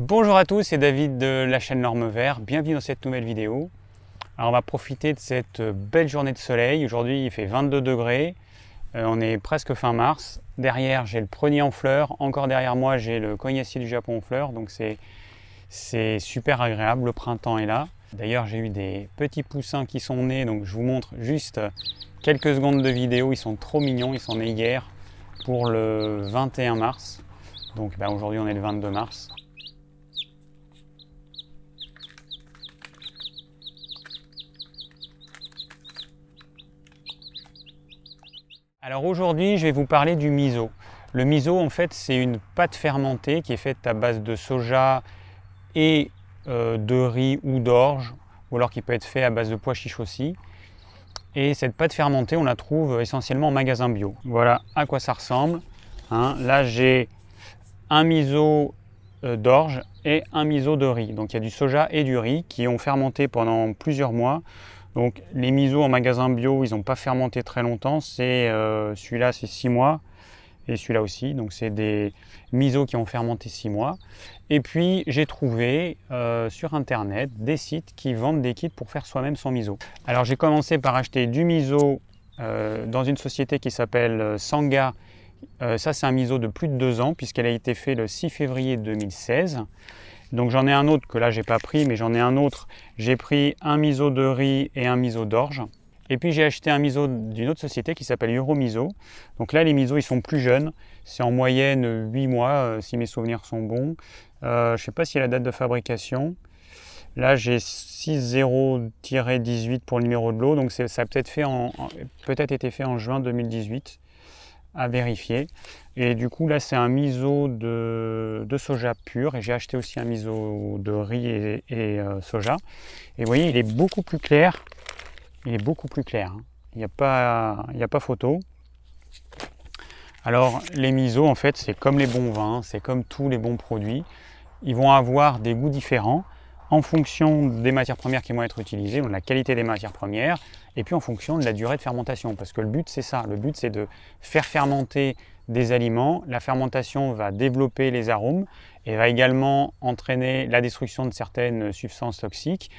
Bonjour à tous, c'est David de la chaîne Norme Vert. Bienvenue dans cette nouvelle vidéo. Alors on va profiter de cette belle journée de soleil. Aujourd'hui il fait 22 degrés. Euh, on est presque fin mars. Derrière j'ai le prunier en fleurs. Encore derrière moi j'ai le cognacier du Japon en fleurs. Donc c'est super agréable. Le printemps est là. D'ailleurs j'ai eu des petits poussins qui sont nés. Donc je vous montre juste quelques secondes de vidéo. Ils sont trop mignons. Ils sont nés hier pour le 21 mars. Donc bah, aujourd'hui on est le 22 mars. Alors aujourd'hui, je vais vous parler du miso. Le miso, en fait, c'est une pâte fermentée qui est faite à base de soja et euh, de riz ou d'orge, ou alors qui peut être fait à base de pois chiches aussi. Et cette pâte fermentée, on la trouve essentiellement en magasin bio. Voilà à quoi ça ressemble. Hein. Là, j'ai un miso euh, d'orge et un miso de riz. Donc il y a du soja et du riz qui ont fermenté pendant plusieurs mois. Donc les misos en magasin bio, ils n'ont pas fermenté très longtemps. C'est euh, celui-là, c'est 6 mois. Et celui-là aussi. Donc c'est des misos qui ont fermenté 6 mois. Et puis j'ai trouvé euh, sur internet des sites qui vendent des kits pour faire soi-même son miso. Alors j'ai commencé par acheter du miso euh, dans une société qui s'appelle Sanga. ça c'est un miso de plus de 2 ans puisqu'elle a été faite le 6 février 2016. Donc j'en ai un autre que là j'ai pas pris, mais j'en ai un autre. J'ai pris un miso de riz et un miso d'orge. Et puis j'ai acheté un miso d'une autre société qui s'appelle Euromiso. Donc là les misos ils sont plus jeunes. C'est en moyenne 8 mois euh, si mes souvenirs sont bons. Euh, je sais pas si la date de fabrication. Là j'ai 60-18 pour le numéro de l'eau. Donc ça a peut-être peut été fait en juin 2018 à vérifier. Et du coup, là, c'est un miso de, soja pur. Et j'ai acheté aussi un miso de riz et, euh, soja. Et voyez, il est beaucoup plus clair. Il est beaucoup plus clair. Hein. Il n'y a, pas, a pas photo. Alors, les misos, en fait, c'est comme les bons vins, c'est comme tous les bons produits. Ils vont avoir des goûts différents en fonction des matières premières qui vont être utilisées, donc la qualité des matières premières, et puis en fonction de la durée de fermentation. Parce que le but, c'est ça. Le but, c'est de faire fermenter des aliments. La fermentation va développer les arômes et va également entraîner la destruction de certaines substances toxiques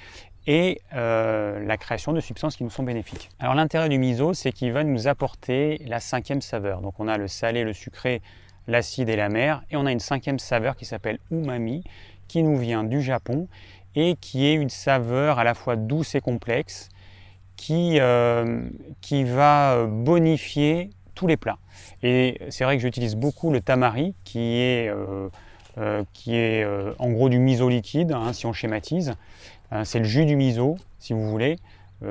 et euh, la création de substances qui nous sont bénéfiques. Alors l'intérêt du miso, c'est qu'il va nous apporter la cinquième saveur. Donc on a le salé, le sucré, l'acide et l'amer, et on a une cinquième saveur qui s'appelle umami, qui nous vient du Japon et qui est une saveur à la fois douce et complexe, qui, euh, va bonifier tous les plats. Et c'est vrai que j'utilise beaucoup le tamari, qui est, euh, euh, en gros du miso liquide, hein, si on schématise. c'est le jus du miso, si vous voulez.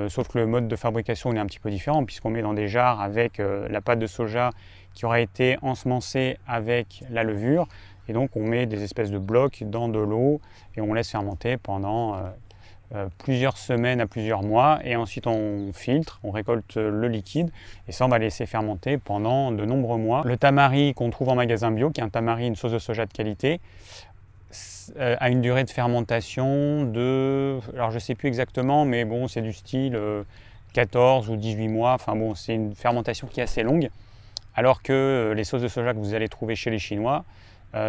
sauf que le mode de fabrication est un petit peu différent puisqu'on met dans des jarres avec la pâte de soja qui aura été ensemencée avec la levure et donc on met des espèces de blocs dans de l'eau et on laisse fermenter pendant euh, euh, plusieurs semaines à plusieurs mois. Et ensuite on filtre, on récolte le liquide et ça on va laisser fermenter pendant de nombreux mois. Le tamari qu'on trouve en magasin bio, qui est un tamari, une sauce de soja de qualité, euh, a une durée de fermentation de, alors je sais plus exactement, mais bon c'est du style 14 ou 18 mois, enfin bon c'est une fermentation qui est assez longue, alors que les sauces de soja que vous allez trouver chez les Chinois,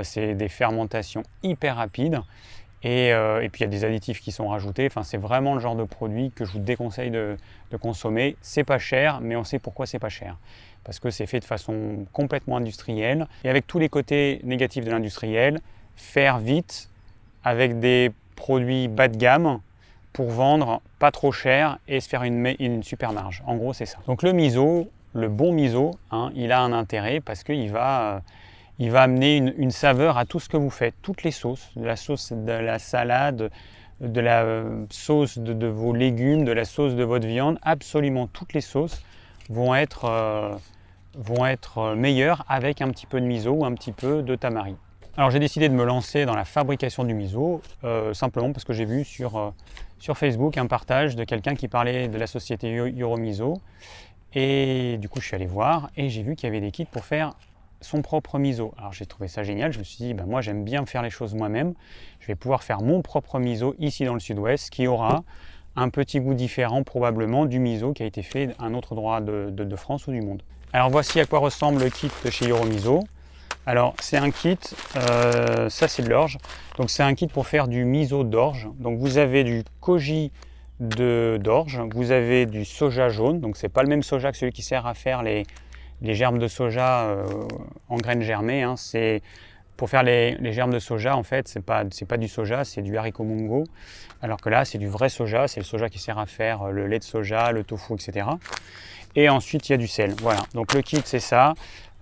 c'est des fermentations hyper rapides. Euh, et, puis il y a des additifs qui sont rajoutés. Enfin, c'est vraiment le genre de produit que je vous déconseille de, consommer. C'est pas cher, mais on sait pourquoi c'est pas cher. Parce que c'est fait de façon complètement industrielle. Et avec tous les côtés négatifs de l'industriel, faire vite avec des produits bas de gamme pour vendre pas trop cher et se faire une, une super marge. En gros, c'est ça. Donc le miso, le bon miso, hein, il a un intérêt parce qu'il va euh, il va amener une, saveur à tout ce que vous faites, toutes les sauces, de la sauce de la salade, de la euh, sauce de, vos légumes, de la sauce de votre viande, absolument toutes les sauces vont être, euh, vont être euh, meilleures avec un petit peu de miso ou un petit peu de tamari. Alors j'ai décidé de me lancer dans la fabrication du miso simplement parce que j'ai vu sur, sur Facebook un partage de quelqu'un qui parlait de la société Euromiso et du coup je suis allé voir et j'ai vu qu'il y avait des kits pour faire son propre miso. Alors j'ai trouvé ça génial, je me suis dit, ben, moi j'aime bien faire les choses moi-même, je vais pouvoir faire mon propre miso ici dans le sud-ouest qui aura un petit goût différent probablement du miso qui a été fait à un autre endroit de, France ou du monde. Alors voici à quoi ressemble le kit de chez Euromiso. Alors c'est un kit, euh, ça c'est de l'orge, donc c'est un kit pour faire du miso d'orge. Donc vous avez du koji d'orge, vous avez du soja jaune, donc c'est pas le même soja que celui qui sert à faire les, germes de soja euh, en graines germées. Hein. C'est pour faire les, germes de soja, en fait, c'est pas pas du soja, c'est du haricot mongo. Alors que là, c'est du vrai soja, c'est le soja qui sert à faire le lait de soja, le tofu, etc. Et ensuite, il y a du sel. Voilà. Donc le kit, c'est ça.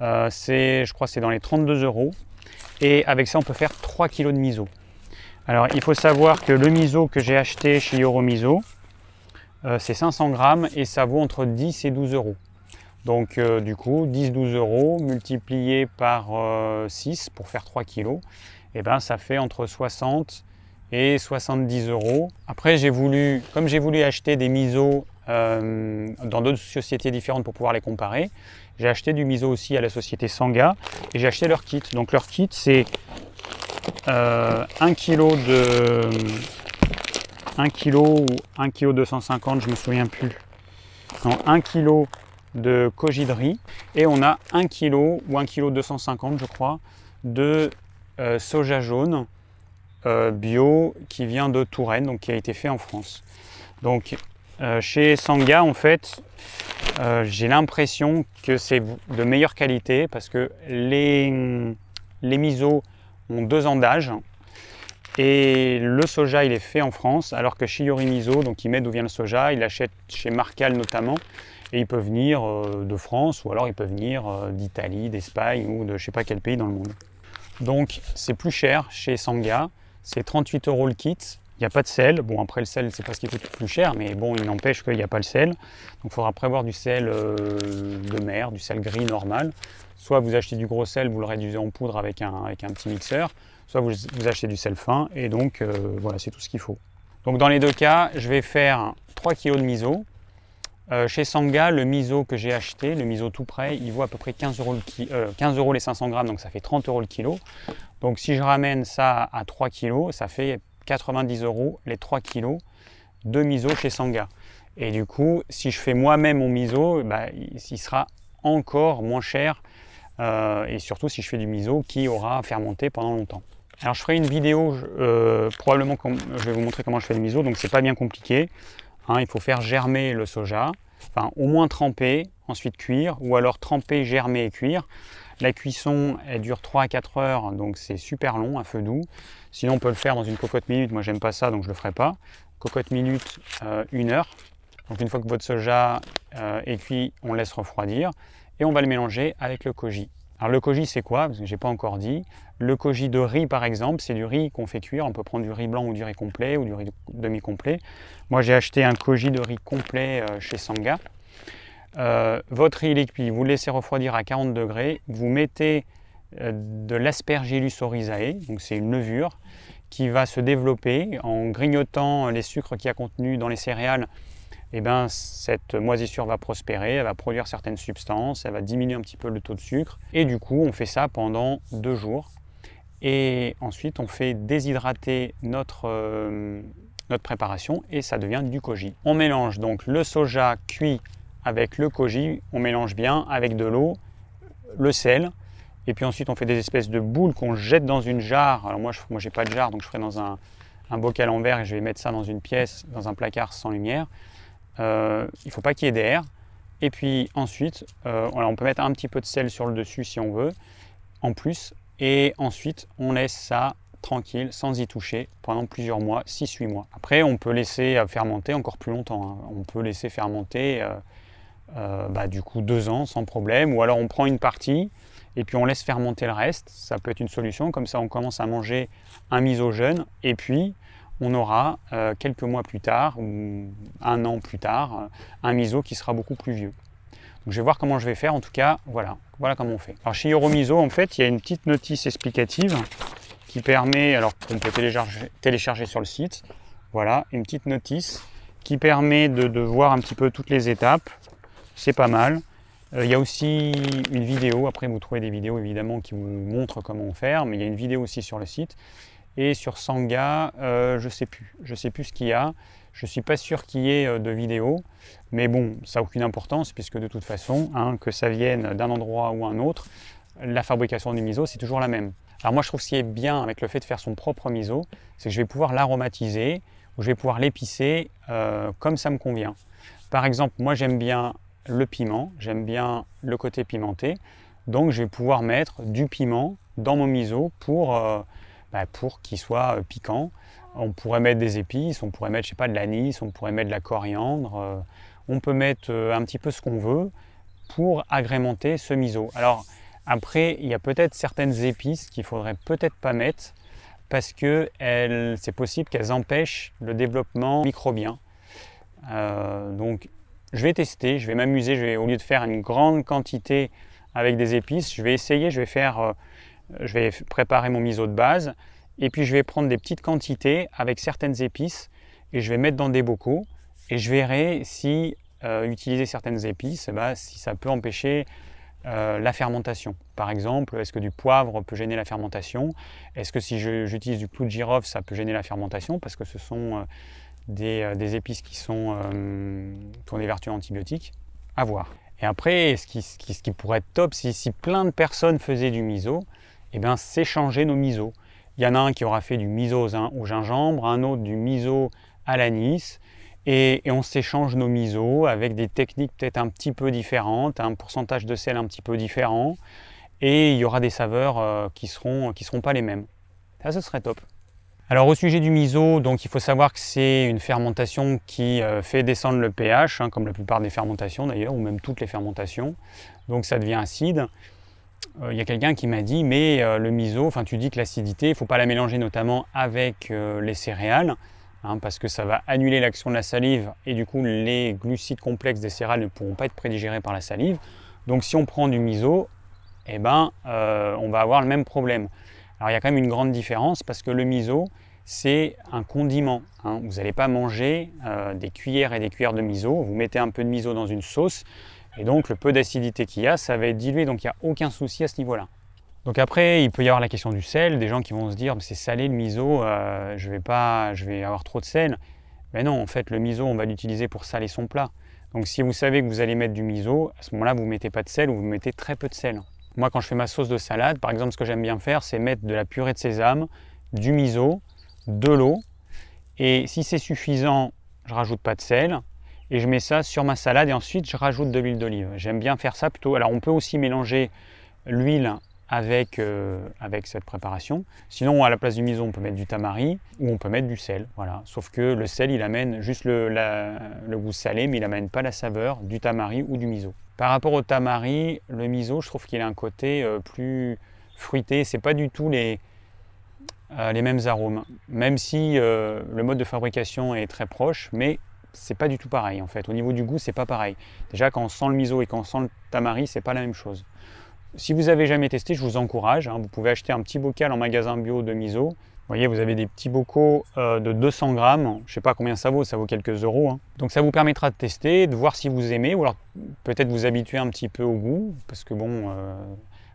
Euh, c'est, je crois, c'est dans les 32 euros. Et avec ça, on peut faire 3 kg de miso. Alors, il faut savoir que le miso que j'ai acheté chez Yoromiso, euh, c'est 500 grammes et ça vaut entre 10 et 12 euros. Donc, euh, du coup, 10-12 euros multiplié par 6 pour faire 3 kg, et ben, ça fait entre 60 et 70 euros. Après, j'ai voulu, comme j'ai voulu acheter des miso dans d'autres sociétés différentes pour pouvoir les comparer, j'ai acheté du miso aussi à la société Sanga et j'ai acheté leur kit. Donc leur kit c'est euh, 1 kg de 1 kg ou 1 kg 250, je me souviens plus. Non, 1 kg de koji de riz et on a 1 kg ou 1 kg 250 je crois de euh, soja jaune euh, bio qui vient de Touraine, donc qui a été fait en France. Donc euh, chez Sanga en fait j'ai l'impression que c'est de meilleure qualité parce que les, les misos ont deux ans d'âge et le soja il est fait en France alors que Shiori Miso, donc il met d'où vient le soja, il achète chez Marcal notamment et il peut venir euh, de France ou alors il peut venir euh, d'Italie, d'Espagne ou de je sais pas quel pays dans le monde. Donc c'est plus cher chez Sanga, c'est 38 euros le kit il n'y a pas de sel. Bon, après le sel, c'est parce qu'il coûte plus cher, mais bon, il n'empêche qu'il n'y a pas le sel. Donc il faudra prévoir du sel euh, de mer, du sel gris normal. Soit vous achetez du gros sel, vous le réduisez en poudre avec un, avec un petit mixeur, soit vous, achetez du sel fin, et donc voilà, c'est tout ce qu'il faut. Donc dans les deux cas, je vais faire 3 kg de miso. Euh, chez Sanga, le miso que j'ai acheté, le miso tout prêt, il vaut à peu près 15 euros, le 15 euros les 500 grammes, donc ça fait 30 euros le kilo. Donc si je ramène ça à 3 kg, ça fait 90 euros les 3 kilos de miso chez Sanga. Et du coup, si je fais moi-même mon miso, bah, il sera encore moins cher. Euh, et surtout si je fais du miso qui aura fermenté pendant longtemps. Alors je ferai une vidéo, euh, probablement je vais vous montrer comment je fais le miso, donc c'est pas bien compliqué. Hein. il faut faire germer le soja, enfin au moins tremper, ensuite cuire, ou alors tremper, germer et cuire. La cuisson, elle dure 3 à 4 heures, donc c'est super long à feu doux. Sinon, on peut le faire dans une cocotte minute. Moi, j'aime pas ça, donc je le ferai pas. Cocotte minute, euh, une heure. Donc, une fois que votre soja euh, est cuit, on laisse refroidir et on va le mélanger avec le koji. Alors, le koji, c'est quoi? Parce que j'ai pas encore dit. Le koji de riz, par exemple, c'est du riz qu'on fait cuire. On peut prendre du riz blanc ou du riz complet ou du riz demi-complet. Moi, j'ai acheté un koji de riz complet euh, chez Sanga. Euh, votre riz est cuit, vous le laissez refroidir à 40 degrés, vous mettez euh, de l'aspergillus oryzae, donc c'est une levure qui va se développer en grignotant les sucres qu'il y a contenus dans les céréales. Eh ben, cette moisissure va prospérer, elle va produire certaines substances, elle va diminuer un petit peu le taux de sucre. Et du coup, on fait ça pendant deux jours. Et ensuite, on fait déshydrater notre, euh, notre préparation et ça devient du koji. On mélange donc le soja cuit avec le koji, on mélange bien avec de l'eau, le sel, et puis ensuite on fait des espèces de boules qu'on jette dans une jarre. Alors moi, je, moi pas de jarre, donc je ferai dans un, bocal en verre et je vais mettre ça dans une pièce, dans un placard sans lumière. Euh, il ne faut pas qu'il y ait d'air. Et puis ensuite, euh, on peut mettre un petit peu de sel sur le dessus si on veut, en plus. Et ensuite, on laisse ça tranquille, sans y toucher, pendant plusieurs mois, 6-8 mois. Après, on peut laisser euh, fermenter encore plus longtemps. Hein. On peut laisser fermenter euh, bah, du coup deux ans sans problème. Ou alors on prend une partie et puis on laisse fermenter le reste. Ça peut être une solution. Comme ça, on commence à manger un miso jeune et puis on aura euh, quelques mois plus tard ou un an plus tard un miso qui sera beaucoup plus vieux. Donc je vais voir comment je vais faire. En tout cas, voilà, voilà comment on fait. Alors chez Miso en fait, il y a une petite notice explicative qui permet, alors on peut télécharger, sur le site. Voilà, une petite notice qui permet de, de voir un petit peu toutes les étapes c'est pas mal. Euh, il y a aussi une vidéo, après vous trouvez des vidéos évidemment qui vous montrent comment faire, mais il y a une vidéo aussi sur le site. Et sur Sanga, euh, je sais plus, je sais plus ce qu'il y a. Je suis pas sûr qu'il y ait euh, de vidéo, mais bon, ça n'a aucune importance puisque de toute façon, hein, que ça vienne d'un endroit ou un autre, la fabrication du miso, c'est toujours la même. Alors moi je trouve ce qui est bien avec le fait de faire son propre miso, c'est que je vais pouvoir l'aromatiser ou je vais pouvoir l'épicer euh, comme ça me convient. Par exemple, moi j'aime bien le piment, j'aime bien le côté pimenté, donc je vais pouvoir mettre du piment dans mon miso pour, bah, pour qu'il soit euh, piquant. On pourrait mettre des épices, on pourrait mettre je sais pas de l'anis, on pourrait mettre de la coriandre, on peut mettre un petit peu ce qu'on veut pour agrémenter ce miso. Alors après, il y a peut-être certaines épices qu'il faudrait peut-être pas mettre parce que c'est possible qu'elles empêchent le développement microbien. Euh, donc, je vais tester, je vais m'amuser. Au lieu de faire une grande quantité avec des épices, je vais essayer. Je vais faire, euh, je vais préparer mon miso de base et puis je vais prendre des petites quantités avec certaines épices et je vais mettre dans des bocaux et je verrai si euh, utiliser certaines épices, ben, si ça peut empêcher euh, la fermentation. Par exemple, est-ce que du poivre peut gêner la fermentation? Est-ce que si j'utilise du clou de girofle, ça peut gêner la fermentation? Parce que ce sont euh, des, épices qui, sont, qui ont des vertus antibiotiques. À voir. Et après, ce qui, ce qui, pourrait être top, si, si, plein de personnes faisaient du miso, eh bien, c'est changer nos misos. Il y en a un qui aura fait du miso au gingembre, un autre du miso à l'anis, et, on s'échange nos misos avec des techniques peut-être un petit peu différentes, un pourcentage de sel un petit peu différent, et il y aura des saveurs euh, qui ne seront, qui seront pas les mêmes. Ça, ce serait top. Alors au sujet du miso, donc il faut savoir que c'est une fermentation qui euh, fait descendre le pH, hein, comme la plupart des fermentations d'ailleurs, ou même toutes les fermentations. Donc ça devient acide. Euh, il y a quelqu'un qui m'a dit, mais le miso, enfin tu dis que l'acidité, il ne faut pas la mélanger notamment avec les céréales. Hein, parce que ça va annuler l'action de la salive et du coup les glucides complexes des céréales ne pourront pas être prédigérés par la salive. Donc si on prend du miso, eh ben, euh, on va avoir le même problème. Alors il y a quand même une grande différence parce que le miso, c'est un condiment. Hein. Vous n'allez pas manger euh, des cuillères et des cuillères de miso. Vous mettez un peu de miso dans une sauce et donc le peu d'acidité qu'il y a, ça va être dilué. Donc il n'y a aucun souci à ce niveau-là. Donc après, il peut y avoir la question du sel, des gens qui vont se dire c'est salé le miso, euh, je vais pas, je vais avoir trop de sel. Mais non, en fait, le miso, on va l'utiliser pour saler son plat. Donc si vous savez que vous allez mettre du miso, à ce moment-là, vous ne mettez pas de sel ou vous mettez très peu de sel. Moi, quand je fais ma sauce de salade, par exemple, ce que j'aime bien faire, c'est mettre de la purée de sésame, du miso, de l'eau. Et si c'est suffisant, je rajoute pas de sel. Et je mets ça sur ma salade et ensuite je rajoute de l'huile d'olive. J'aime bien faire ça plutôt. Alors on peut aussi mélanger l'huile avec, euh, avec cette préparation. Sinon, à la place du miso, on peut mettre du tamari ou on peut mettre du sel. Voilà. Sauf que le sel, il amène juste le, le goût salé, mais il n'amène pas la saveur du tamari ou du miso. Par rapport au tamari, le miso, je trouve qu'il a un côté euh, plus fruité. C'est pas du tout les, euh, les mêmes arômes. Même si le mode de fabrication est très proche, mais c'est pas du tout pareil en fait. Au niveau du goût, c'est pas pareil. Déjà, quand on sent le miso et quand on sent le tamari, c'est pas la même chose. Si vous avez jamais testé, je vous encourage. Hein. vous pouvez acheter un petit bocal en magasin bio de miso. Vous voyez, vous avez des petits bocaux euh, de 200 grammes. Je sais pas combien ça vaut, ça vaut quelques euros. Hein. Donc ça vous permettra de tester, de voir si vous aimez, ou alors peut-être vous habituer un petit peu au goût, parce que bon, euh,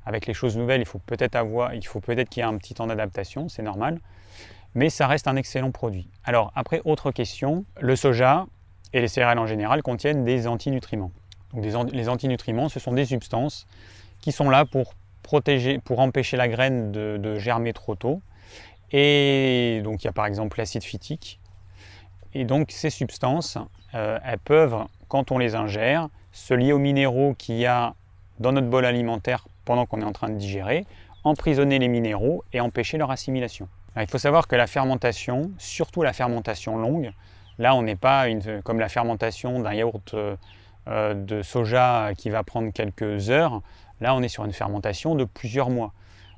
avec les choses nouvelles, il faut peut-être avoir, il faut peut-être qu'il y ait un petit temps d'adaptation, c'est normal. Mais ça reste un excellent produit. Alors après, autre question, le soja et les céréales en général contiennent des antinutriments. Les antinutriments, ce sont des substances qui sont là pour protéger, pour empêcher la graine de, germer trop tôt. Et donc il y a par exemple l'acide phytique. Et donc ces substances, euh, elles peuvent, quand on les ingère, se lier aux minéraux qu'il y a dans notre bol alimentaire pendant qu'on est en train de digérer, emprisonner les minéraux et empêcher leur assimilation. Il faut savoir que la fermentation, surtout la fermentation longue, là on n'est pas comme la fermentation d'un yaourt euh, euh, de soja qui va prendre quelques heures. Là, on est sur une fermentation de plusieurs mois.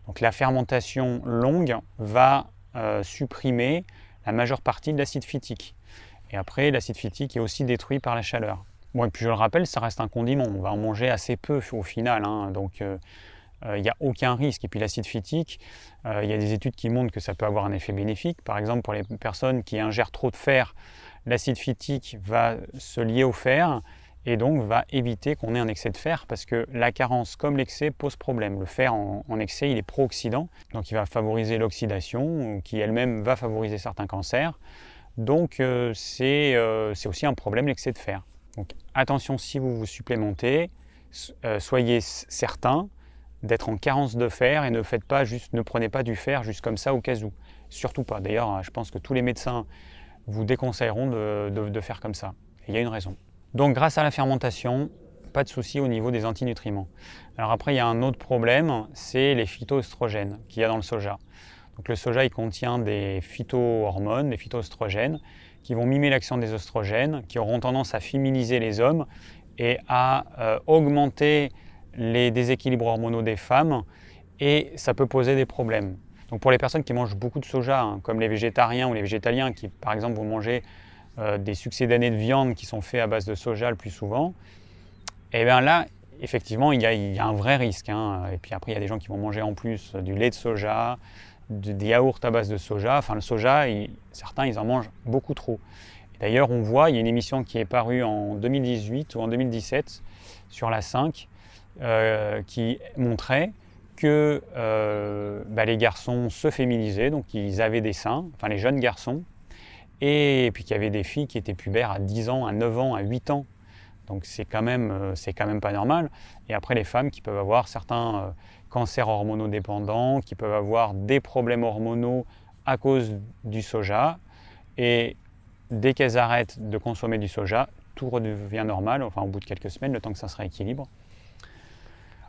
Donc la fermentation longue va euh, supprimer la majeure partie de l'acide phytique. Et après, l'acide phytique est aussi détruit par la chaleur. Bon, et puis je le rappelle, ça reste un condiment. On va en manger assez peu au final. Hein. Il n'y a aucun risque. Et puis l'acide phytique, il y a des études qui montrent que ça peut avoir un effet bénéfique. Par exemple, pour les personnes qui ingèrent trop de fer, l'acide phytique va se lier au fer et donc va éviter qu'on ait un excès de fer parce que la carence comme l'excès pose problème. Le fer en, excès il est pro-oxydant, donc il va favoriser l'oxydation qui elle-même va favoriser certains cancers. Donc euh, euh, c'est aussi un problème l'excès de fer. Donc attention si vous vous supplémentez, euh, soyez certain d'être en carence de fer et ne faites pas juste, ne prenez pas du fer juste comme ça au cas où. Surtout pas. D'ailleurs, je pense que tous les médecins vous déconseilleront de, faire comme ça. il y a une raison. Donc grâce à la fermentation, pas de souci au niveau des antinutriments. Alors après, il y a un autre problème, c'est les phytoestrogènes qu'il y a dans le soja. Donc le soja, il contient des phytohormones, des phytoestrogènes, qui vont mimer l'action des oestrogènes, qui auront tendance à féminiser les hommes et à euh, augmenter les déséquilibres hormonaux des femmes, et ça peut poser des problèmes. Donc pour les personnes qui mangent beaucoup de soja, hein, comme les végétariens ou les végétaliens, qui par exemple vont manger euh, des succès d'années de viande qui sont faits à base de soja le plus souvent, et eh bien là, effectivement, il y, a, un vrai risque. Hein. Et puis après, il y a des gens qui vont manger en plus du lait de soja, des yaourts à base de soja. Enfin, le soja, certains, ils en mangent beaucoup trop. D'ailleurs, on voit, il y a une émission qui est parue en 2018 ou en 2017 sur la 5 euh, qui montrait que euh, bah, les garçons se féminisaient, donc ils avaient des seins, enfin les jeunes garçons, et puis qu'il y avait des filles qui étaient pubères à 10 ans, à 9 ans, à 8 ans. Donc c'est quand, même, euh, quand même pas normal. Et après les femmes qui peuvent avoir certains cancers hormonodépendants, qui peuvent avoir des problèmes hormonaux à cause du soja. Et dès qu'elles arrêtent de consommer du soja, tout redevient normal, enfin au bout de quelques semaines, le temps que ça se rééquilibre.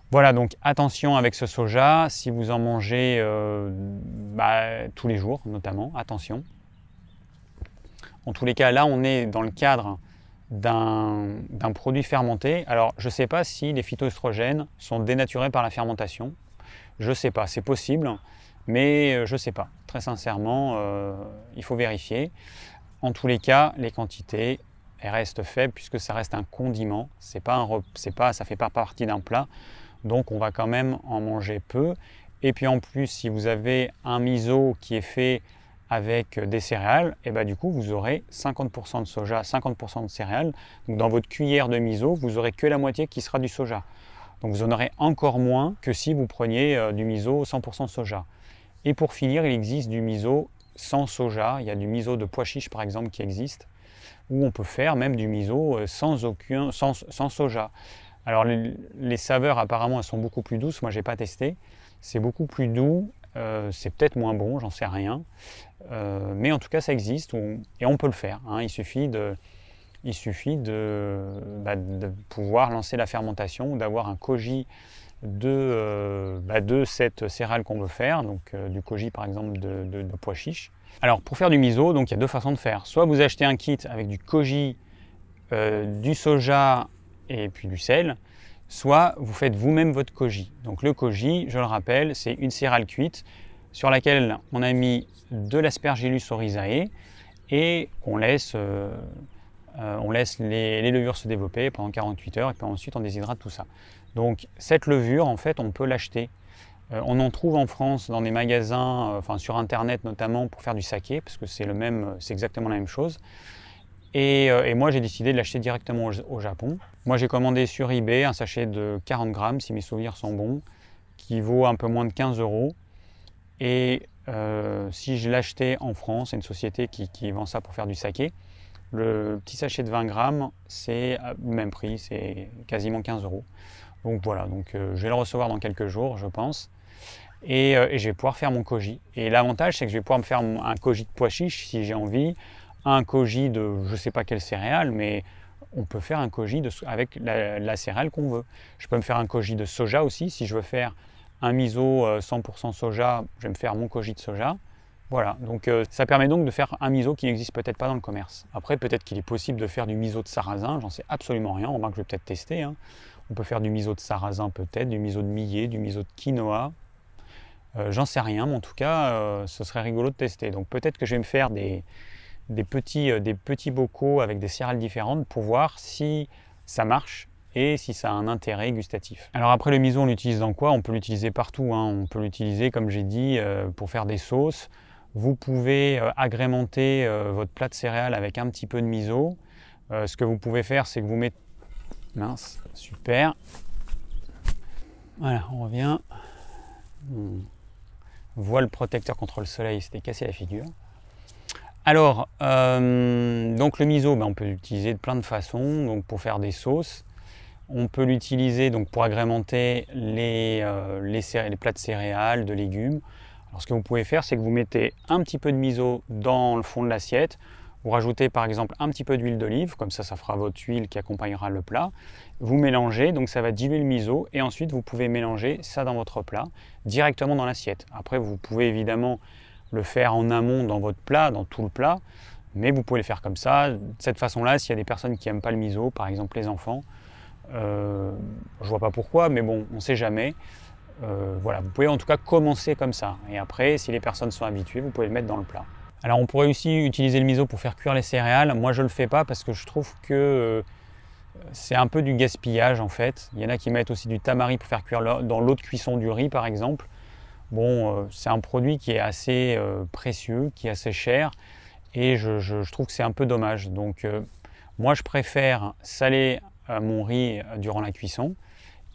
Voilà, donc attention avec ce soja, si vous en mangez euh, bah, tous les jours notamment, attention. En tous les cas, là on est dans le cadre d'un produit fermenté. Alors, je ne sais pas si les phytoestrogènes sont dénaturés par la fermentation. Je ne sais pas, c'est possible, mais euh, je ne sais pas. Très sincèrement, euh, il faut vérifier. En tous les cas, les quantités elles restent faibles puisque ça reste un condiment. C'est pas un, pas, ça ne fait pas partie d'un plat. Donc, on va quand même en manger peu. Et puis en plus, si vous avez un miso qui est fait avec des céréales, et bah du coup vous aurez 50% de soja, 50% de céréales. Donc dans votre cuillère de miso, vous aurez que la moitié qui sera du soja. Donc vous en aurez encore moins que si vous preniez euh, du miso 100% soja. Et pour finir, il existe du miso sans soja. Il y a du miso de pois chiche par exemple qui existe, où on peut faire même du miso euh, sans, soja. Alors les, saveurs apparemment elles sont beaucoup plus douces, moi j'ai pas testé. C'est beaucoup plus doux euh, c'est peut-être moins bon, j'en sais rien. Euh, mais en tout cas, ça existe et on peut le faire. Hein. Il suffit, bah, de, pouvoir lancer la fermentation, d'avoir un koji de, euh, bah, de cette céréale qu'on veut faire, donc du koji par exemple de, pois chiche. Alors pour faire du miso, il y a deux façons de faire. Soit vous achetez un kit avec du koji, du soja et puis du sel, soit vous faites vous-même votre koji. Donc le koji, je le rappelle, c'est une céréale cuite sur laquelle on a mis de l'aspergillus oryzae et on laisse, euh, euh, on laisse les, levures se développer pendant 48 heures et puis ensuite on déshydrate tout ça. Donc cette levure, en fait, on peut l'acheter. Euh, on en trouve en France dans des magasins, enfin sur internet notamment pour faire du saké, parce que c'est exactement la même chose. Euh, et, moi, j'ai décidé de l'acheter directement au, Japon. Moi, j'ai commandé sur eBay un sachet de 40 grammes, si mes souvenirs sont bons, qui vaut un peu moins de 15 euros. Et euh, si je l'achetais en France, c'est une société qui, vend ça pour faire du saké, le petit sachet de 20 grammes, c'est le même prix, c'est quasiment 15 euros. Donc voilà, donc, euh, je vais le recevoir dans quelques jours, je pense. Et, et je vais pouvoir faire mon koji. Et l'avantage, c'est que je vais pouvoir me faire un koji de pois chiche si j'ai envie, un koji de je sais pas quelle céréale, mais on peut faire un koji de, avec la, céréale qu'on veut. Je peux me faire un koji de soja aussi. Si je veux faire un miso 100% euh, soja, je vais me faire mon koji de soja. Voilà, donc euh, ça permet donc de faire un miso qui n'existe peut-être pas dans le commerce. Après, peut-être qu'il est possible de faire du miso de sarrasin, j'en sais absolument rien, on que je vais peut-être tester. Hein. On peut faire du miso de sarrasin peut-être, du miso de millet, du miso de quinoa. Euh, j'en sais rien, mais en tout cas, ce serait rigolo de tester. Donc peut-être que je vais me faire des, des petits, euh, des petits bocaux avec des céréales différentes pour voir si ça marche et si ça a un intérêt gustatif. Alors après le miso, on l'utilise dans quoi? On peut l'utiliser partout. Hein. On peut l'utiliser, comme j'ai dit, euh, pour faire des sauces. Vous pouvez euh, agrémenter votre plat de céréales avec un petit peu de miso. ce que vous pouvez faire, c'est que vous mettez... Mince, super. Voilà, on revient. Voile protecteur contre le soleil, c'était cassé la figure. Alors, euh, donc le miso, ben, on peut l'utiliser de plein de façons, donc pour faire des sauces. On peut l'utiliser donc pour agrémenter les, euh, les, plats de céréales, de légumes. Alors ce que vous pouvez faire, c'est que vous mettez un petit peu de miso dans le fond de l'assiette. Vous rajoutez par exemple un petit peu d'huile d'olive, comme ça, ça fera votre huile qui accompagnera le plat. Vous mélangez, donc ça va diluer le miso, et ensuite vous pouvez mélanger ça dans votre plat directement dans l'assiette. Après, vous pouvez évidemment le faire en amont dans votre plat, dans tout le plat, mais vous pouvez le faire comme ça. De cette façon-là, s'il y a des personnes qui n'aiment pas le miso, par exemple les enfants, euh, je vois pas pourquoi, mais bon, on ne sait jamais. Euh, voilà, vous pouvez en tout cas commencer comme ça. Et après, si les personnes sont habituées, vous pouvez le mettre dans le plat. Alors on pourrait aussi utiliser le miso pour faire cuire les céréales. Moi je ne le fais pas parce que je trouve que euh, c'est un peu du gaspillage en fait. Il y en a qui mettent aussi du tamari pour faire cuire dans l'eau de cuisson du riz par exemple. Bon, euh, c'est un produit qui est assez précieux, qui est assez cher et je, trouve que c'est un peu dommage. Donc moi je préfère saler mon riz durant la cuisson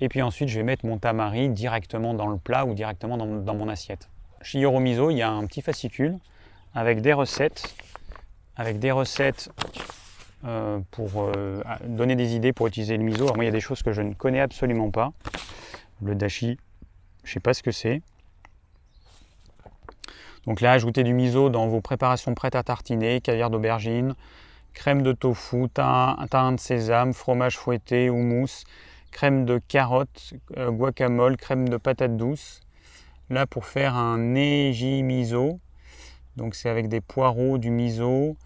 et puis ensuite, je vais mettre mon tamari directement dans le plat ou directement dans, mon assiette. Chez Yoromiso, il y a un petit fascicule avec des recettes, avec des recettes euh, pour euh, donner des idées pour utiliser le miso. Alors moi, il y a des choses que je ne connais absolument pas. Le dashi, je ne sais pas ce que c'est. Donc là, ajoutez du miso dans vos préparations prêtes à tartiner, caviar d'aubergine, crème de tofu, thym, de sésame, fromage fouetté, houmous, crème de carotte, euh, guacamole, crème de patate douce. Là pour faire un neji donc c'est avec des poireaux, du miso,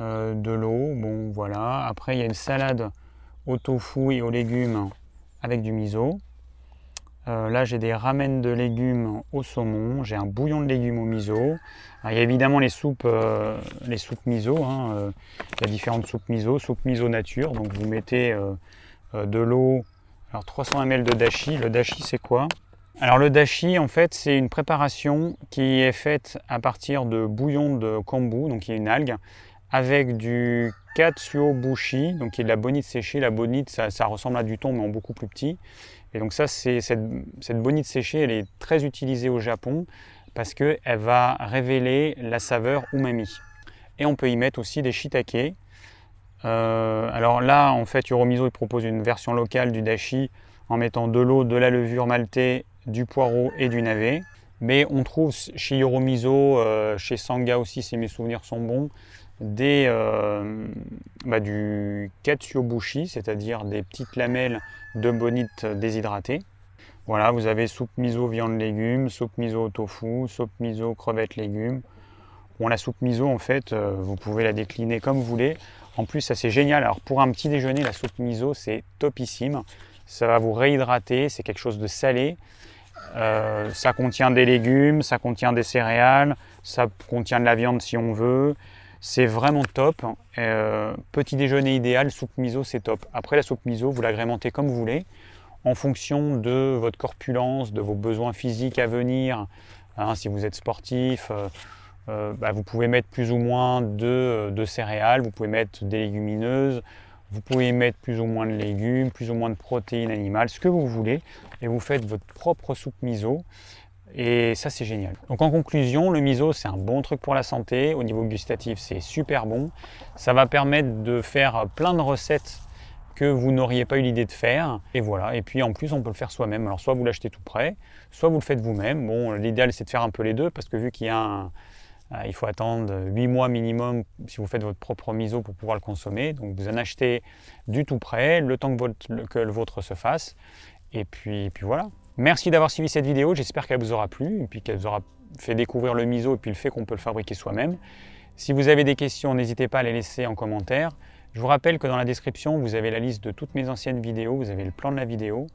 euh, de l'eau. Bon voilà. Après il y a une salade au tofu et aux légumes avec du miso. Euh, là j'ai des ramen de légumes au saumon, j'ai un bouillon de légumes au miso. il y a évidemment les soupes, les soupes miso. Hein, il y a différentes soupes miso, soupe miso nature. Donc vous mettez de l'eau, alors 300 ml de dashi, le dashi c'est quoi? Alors le dashi en fait c'est une préparation qui est faite à partir de bouillon de kombu, donc qui est une algue, avec du katsuobushi, donc qui est de la bonite séchée. La bonite ça, ressemble à du thon mais en beaucoup plus petit. Et donc ça c'est cette, bonite séchée elle est très utilisée au Japon parce qu'elle va révéler la saveur umami. Et on peut y mettre aussi des shiitake, euh, alors là, en fait, Euromiso il propose une version locale du dashi en mettant de l'eau, de la levure maltée, du poireau et du navet. Mais on trouve chez Euromiso, euh, chez Sanga aussi, si mes souvenirs sont bons, des, euh, bah, du katsuobushi, c'est-à-dire des petites lamelles de bonite déshydratées. Voilà, vous avez soupe miso viande légumes, soupe miso tofu, soupe miso crevettes légumes. Bon, la soupe miso, en fait, vous pouvez la décliner comme vous voulez. En plus, ça c'est génial. Alors pour un petit déjeuner, la soupe miso, c'est topissime. Ça va vous réhydrater, c'est quelque chose de salé. Euh, ça contient des légumes, ça contient des céréales, ça contient de la viande si on veut. C'est vraiment top. Euh, petit déjeuner idéal, soupe miso, c'est top. Après la soupe miso, vous l'agrémentez comme vous voulez, en fonction de votre corpulence, de vos besoins physiques à venir. Hein, si vous êtes sportif, euh, euh, bah, vous pouvez mettre plus ou moins de, de, céréales, vous pouvez mettre des légumineuses, vous pouvez mettre plus ou moins de légumes, plus ou moins de protéines animales, ce que vous voulez, et vous faites votre propre soupe miso. Et ça, c'est génial. Donc en conclusion, le miso, c'est un bon truc pour la santé. Au niveau gustatif, c'est super bon. Ça va permettre de faire plein de recettes que vous n'auriez pas eu l'idée de faire. Et voilà. Et puis en plus, on peut le faire soi-même. Alors soit vous l'achetez tout prêt, soit vous le faites vous-même. Bon, l'idéal, c'est de faire un peu les deux parce que vu qu'il y a un, euh, il faut attendre 8 mois minimum si vous faites votre propre miso pour pouvoir le consommer. Donc vous en achetez du tout prêt, le temps que, le vôtre se fasse. Et puis voilà. Merci d'avoir suivi cette vidéo, j'espère qu'elle vous aura plu et puis qu'elle vous aura fait découvrir le miso et puis le fait qu'on peut le fabriquer soi-même. Si vous avez des questions, n'hésitez pas à les laisser en commentaire. Je vous rappelle que dans la description, vous avez la liste de toutes mes anciennes vidéos, vous avez le plan de la vidéo,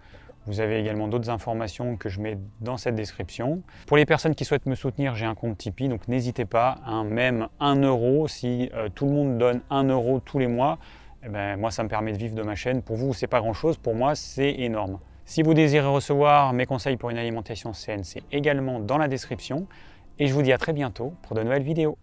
vous avez également d'autres informations que je mets dans cette description. Pour les personnes qui souhaitent me soutenir, j'ai un compte Tipeee, donc n'hésitez pas, même 1 euro, si euh, tout le monde donne 1 euro tous les mois, eh ben, moi ça me permet de vivre de ma chaîne. Pour vous, c'est pas grand chose, pour moi c'est énorme. Si vous désirez recevoir mes conseils pour une alimentation saine, c'est également dans la description. Et je vous dis à très bientôt pour de nouvelles vidéos.